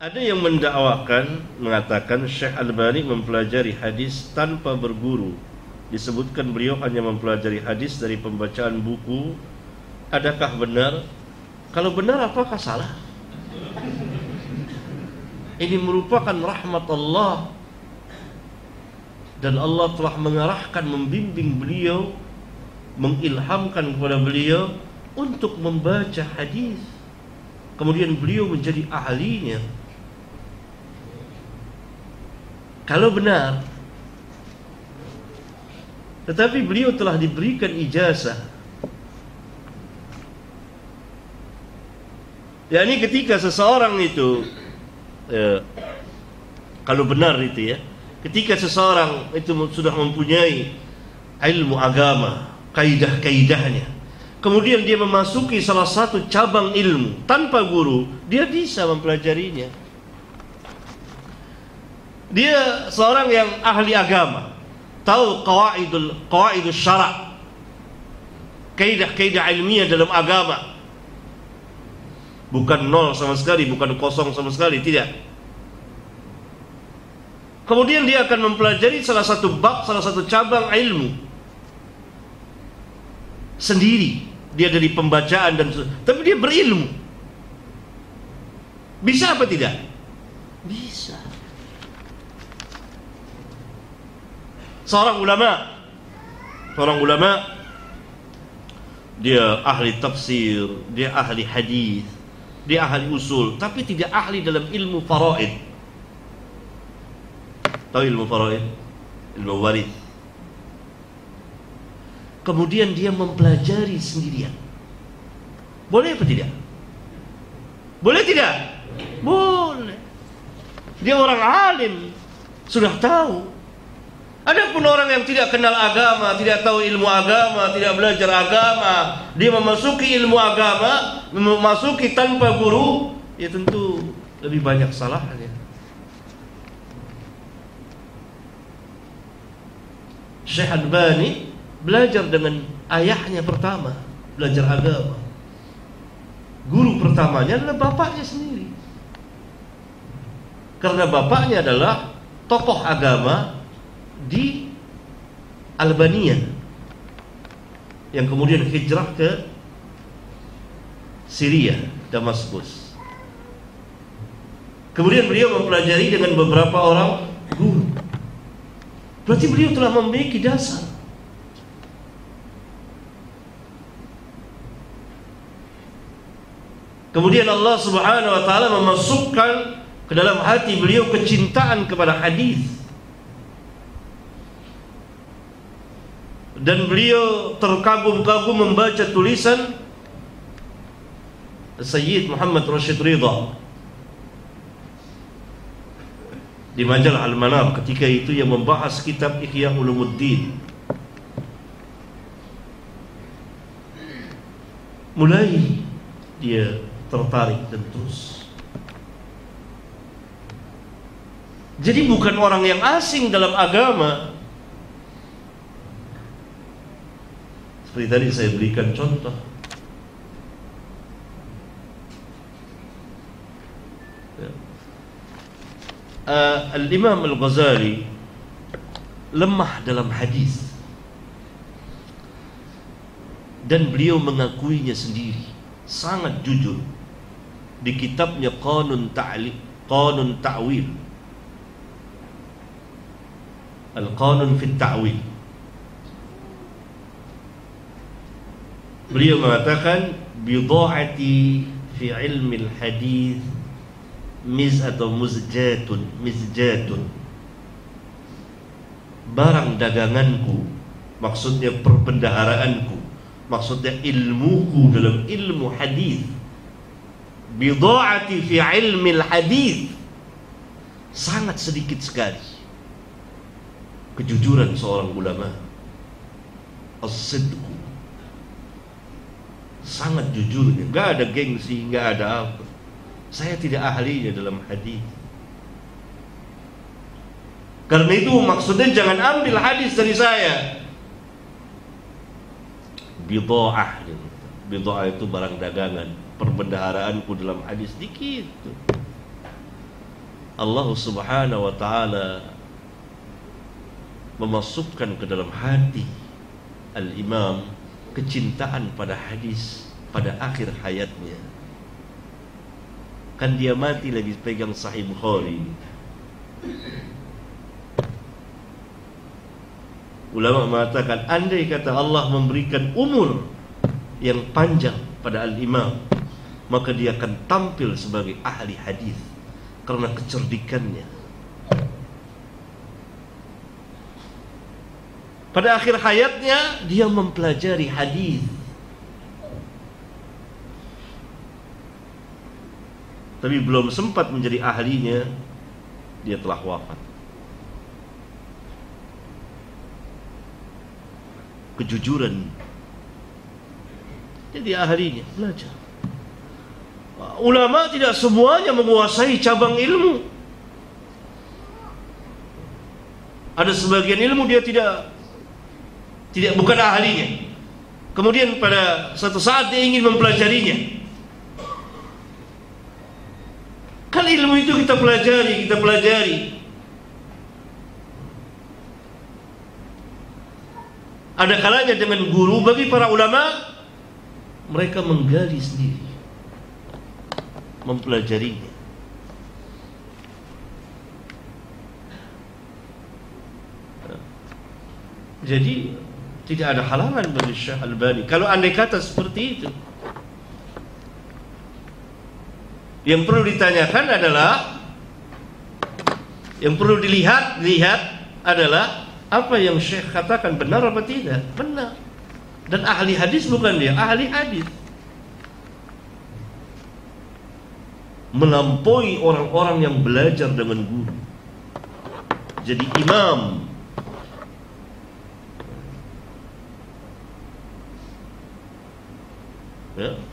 Ada yang mendakwakan mengatakan Syekh Al-Bani mempelajari hadis tanpa berguru. Disebutkan beliau hanya mempelajari hadis dari pembacaan buku. Adakah benar? Kalau benar apakah salah? Ini merupakan rahmat Allah dan Allah telah mengarahkan membimbing beliau mengilhamkan kepada beliau untuk membaca hadis kemudian beliau menjadi ahlinya kalau benar tetapi beliau telah diberikan ijazah. Yakni ketika seseorang itu ya, kalau benar itu ya ketika seseorang itu sudah mempunyai ilmu agama kaidah-kaidahnya kemudian dia memasuki salah satu cabang ilmu tanpa guru dia bisa mempelajarinya dia seorang yang ahli agama, tahu qawaidul qawaidul syara' kaidah-kaidah ilmiah dalam agama. Bukan nol sama sekali, bukan kosong sama sekali, tidak. Kemudian dia akan mempelajari salah satu bab, salah satu cabang ilmu sendiri. Dia dari pembacaan dan tapi dia berilmu. Bisa apa tidak? Bisa. Seorang ulama. Seorang ulama. Dia ahli tafsir dia ahli hadis dia ahli usul tapi tidak ahli dalam ilmu faraid. Tahu ilmu faraid? Ilmu waris. Kemudian dia mempelajari sendirian. Boleh apa tidak? Boleh tidak? Boleh. Dia orang alim. Sudah tahu Adapun orang yang tidak kenal agama, tidak tahu ilmu agama, tidak belajar agama, dia memasuki ilmu agama, memasuki tanpa guru, ya tentu lebih banyak salahnya. Syekh Al-Bani belajar dengan ayahnya pertama, belajar agama. Guru pertamanya adalah bapaknya sendiri. Karena bapaknya adalah tokoh agama di Albania yang kemudian hijrah ke Syria, Damaskus. Kemudian beliau mempelajari dengan beberapa orang guru. Berarti beliau telah memiliki dasar. Kemudian Allah Subhanahu wa taala memasukkan ke dalam hati beliau kecintaan kepada hadis. Dan beliau terkagum-kagum membaca tulisan Sayyid Muhammad Rashid Ridha di majalah Al-Manar ketika itu yang membahas kitab Ihya Ulumuddin. Mulai dia tertarik dan terus. Jadi bukan orang yang asing dalam agama Seperti tadi saya berikan contoh. Uh, Al-Imam Al-Ghazali lemah dalam hadis. Dan beliau mengakuinya sendiri. Sangat jujur. Di kitabnya Qanun Ta'li Qanun Ta'wil. Al-Qanun fi Ta'wil Beliau mengatakan bidhaati fi ilmi al-hadis miz atau muzjatun mizjatun. Barang daganganku maksudnya perbendaharaanku maksudnya ilmuku dalam ilmu hadis bidhaati fi ilmi al-hadis sangat sedikit sekali. Kejujuran seorang ulama. As-sidqu sangat jujur nggak ada gengsi nggak ada apa. Saya tidak ahlinya dalam hadis. Karena itu maksudnya jangan ambil hadis dari saya. Bidoah bidoah itu barang dagangan. Perbendaharaanku dalam hadis dikit. Allah Subhanahu wa taala memasukkan ke dalam hati al-imam kecintaan pada hadis pada akhir hayatnya. Kan dia mati lagi pegang sahih Bukhari. Ulama mengatakan andai kata Allah memberikan umur yang panjang pada al-imam maka dia akan tampil sebagai ahli hadis karena kecerdikannya. Pada akhir hayatnya dia mempelajari hadis. Tapi belum sempat menjadi ahlinya dia telah wafat. Kejujuran jadi ahlinya belajar. Ulama tidak semuanya menguasai cabang ilmu. Ada sebagian ilmu dia tidak tidak bukan ahlinya. Kemudian pada suatu saat dia ingin mempelajarinya. Kan ilmu itu kita pelajari, kita pelajari. Ada kalanya dengan guru bagi para ulama mereka menggali sendiri mempelajarinya jadi tidak ada halangan bagi Syekh Albani kalau andai kata seperti itu yang perlu ditanyakan adalah yang perlu dilihat lihat adalah apa yang Syekh katakan benar apa tidak benar dan ahli hadis bukan dia, ahli hadis. Melampaui orang-orang yang belajar dengan guru. Jadi imam. Ya.